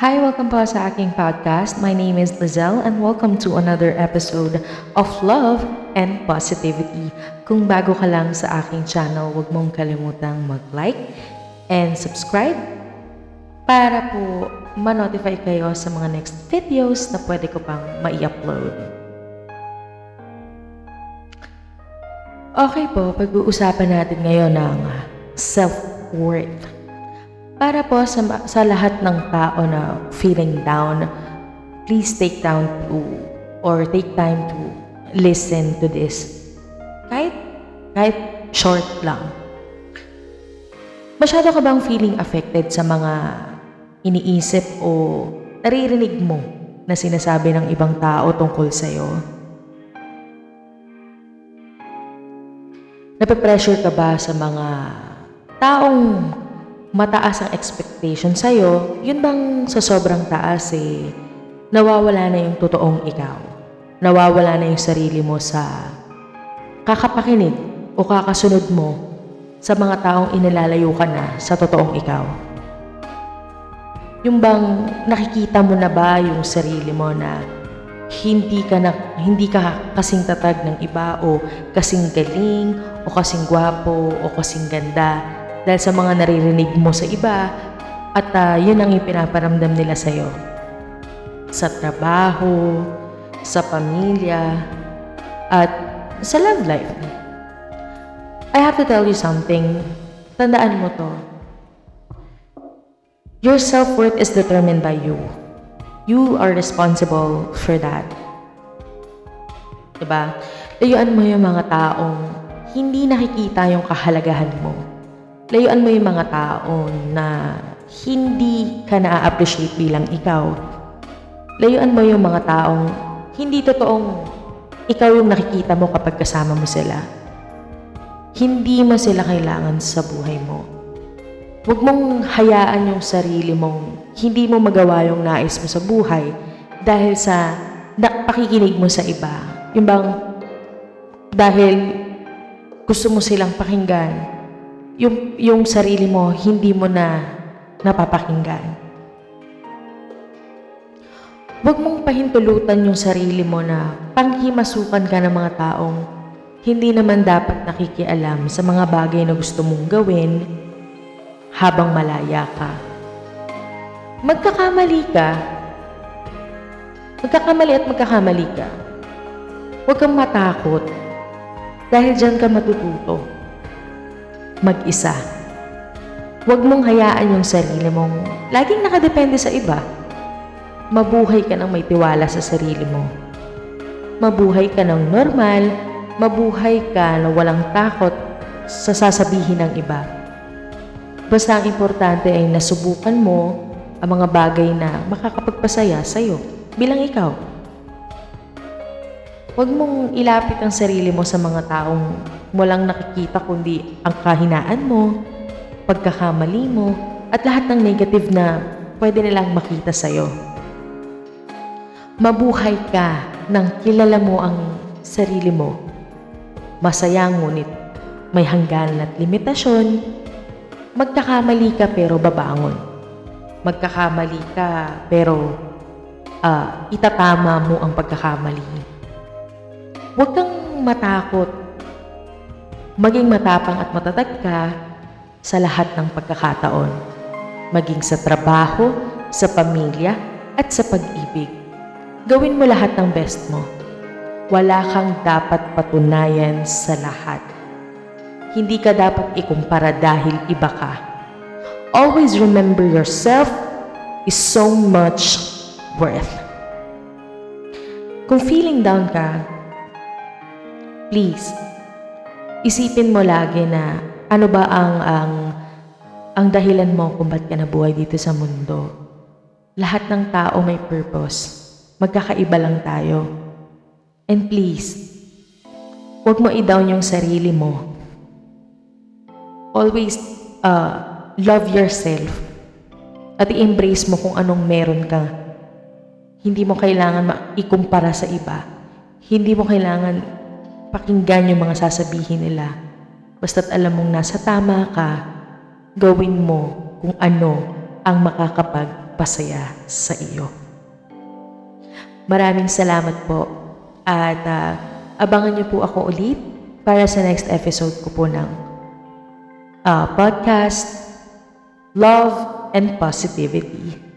Hi, welcome po sa aking podcast. My name is Lizelle and welcome to another episode of Love and Positivity. Kung bago ka lang sa aking channel, huwag mong kalimutang mag-like and subscribe para po ma-notify kayo sa mga next videos na pwede ko pang mai-upload. Okay po, pag-uusapan natin ngayon ng self-worth. Para po sa, sa lahat ng tao na feeling down, please take down to or take time to listen to this. Kahit, kahit short lang. Masyado ka bang feeling affected sa mga iniisip o naririnig mo na sinasabi ng ibang tao tungkol sa'yo? Nape-pressure ka ba sa mga taong mataas ang expectation sa'yo, yun bang sa sobrang taas eh, nawawala na yung totoong ikaw. Nawawala na yung sarili mo sa kakapakinig o kakasunod mo sa mga taong inilalayo ka na sa totoong ikaw. Yung bang nakikita mo na ba yung sarili mo na hindi ka na hindi ka kasing tatag ng iba o kasing galing o kasing gwapo o kasing ganda dahil sa mga naririnig mo sa iba at uh, yun ang ipinaparamdam nila sa iyo. Sa trabaho, sa pamilya, at sa love life. I have to tell you something. Tandaan mo to. Your self-worth is determined by you. You are responsible for that. Diba? Layuan mo yung mga taong hindi nakikita yung kahalagahan mo layuan mo yung mga tao na hindi ka na-appreciate bilang ikaw. Layuan mo yung mga taong hindi totoong ikaw yung nakikita mo kapag kasama mo sila. Hindi mo sila kailangan sa buhay mo. Huwag mong hayaan yung sarili mong hindi mo magawa yung nais mo sa buhay dahil sa pakikinig mo sa iba. Yung bang dahil gusto mo silang pakinggan, yung, yung sarili mo, hindi mo na napapakinggan. Huwag mong pahintulutan yung sarili mo na panghimasukan ka ng mga taong hindi naman dapat nakikialam sa mga bagay na gusto mong gawin habang malaya ka. Magkakamali ka. Magkakamali at magkakamali ka. Huwag kang matakot dahil dyan ka matututo mag-isa. Huwag mong hayaan yung sarili mong laging nakadepende sa iba. Mabuhay ka ng may tiwala sa sarili mo. Mabuhay ka ng normal, mabuhay ka na walang takot sa sasabihin ng iba. Basta ang importante ay nasubukan mo ang mga bagay na makakapagpasaya sa'yo bilang ikaw. Huwag mong ilapit ang sarili mo sa mga taong mo lang nakikita kundi ang kahinaan mo, pagkakamali mo, at lahat ng negative na pwede nilang makita sa'yo. Mabuhay ka nang kilala mo ang sarili mo. Masaya ngunit may hangganan at limitasyon. Magkakamali ka pero babangon. Magkakamali ka pero uh, itatama mo ang pagkakamali. Huwag kang matakot Maging matapang at matatag ka sa lahat ng pagkakataon. Maging sa trabaho, sa pamilya, at sa pag-ibig. Gawin mo lahat ng best mo. Wala kang dapat patunayan sa lahat. Hindi ka dapat ikumpara dahil iba ka. Always remember yourself is so much worth. Kung feeling down ka, please isipin mo lagi na ano ba ang ang ang dahilan mo kung ba't ka nabuhay dito sa mundo. Lahat ng tao may purpose. Magkakaiba lang tayo. And please, huwag mo i-down yung sarili mo. Always uh, love yourself. At i-embrace mo kung anong meron ka. Hindi mo kailangan ikumpara sa iba. Hindi mo kailangan Pakinggan yung mga sasabihin nila. Basta't alam mong nasa tama ka, gawin mo kung ano ang makakapagpasaya sa iyo. Maraming salamat po at ah, abangan niyo po ako ulit para sa next episode ko po ng ah, podcast Love and Positivity.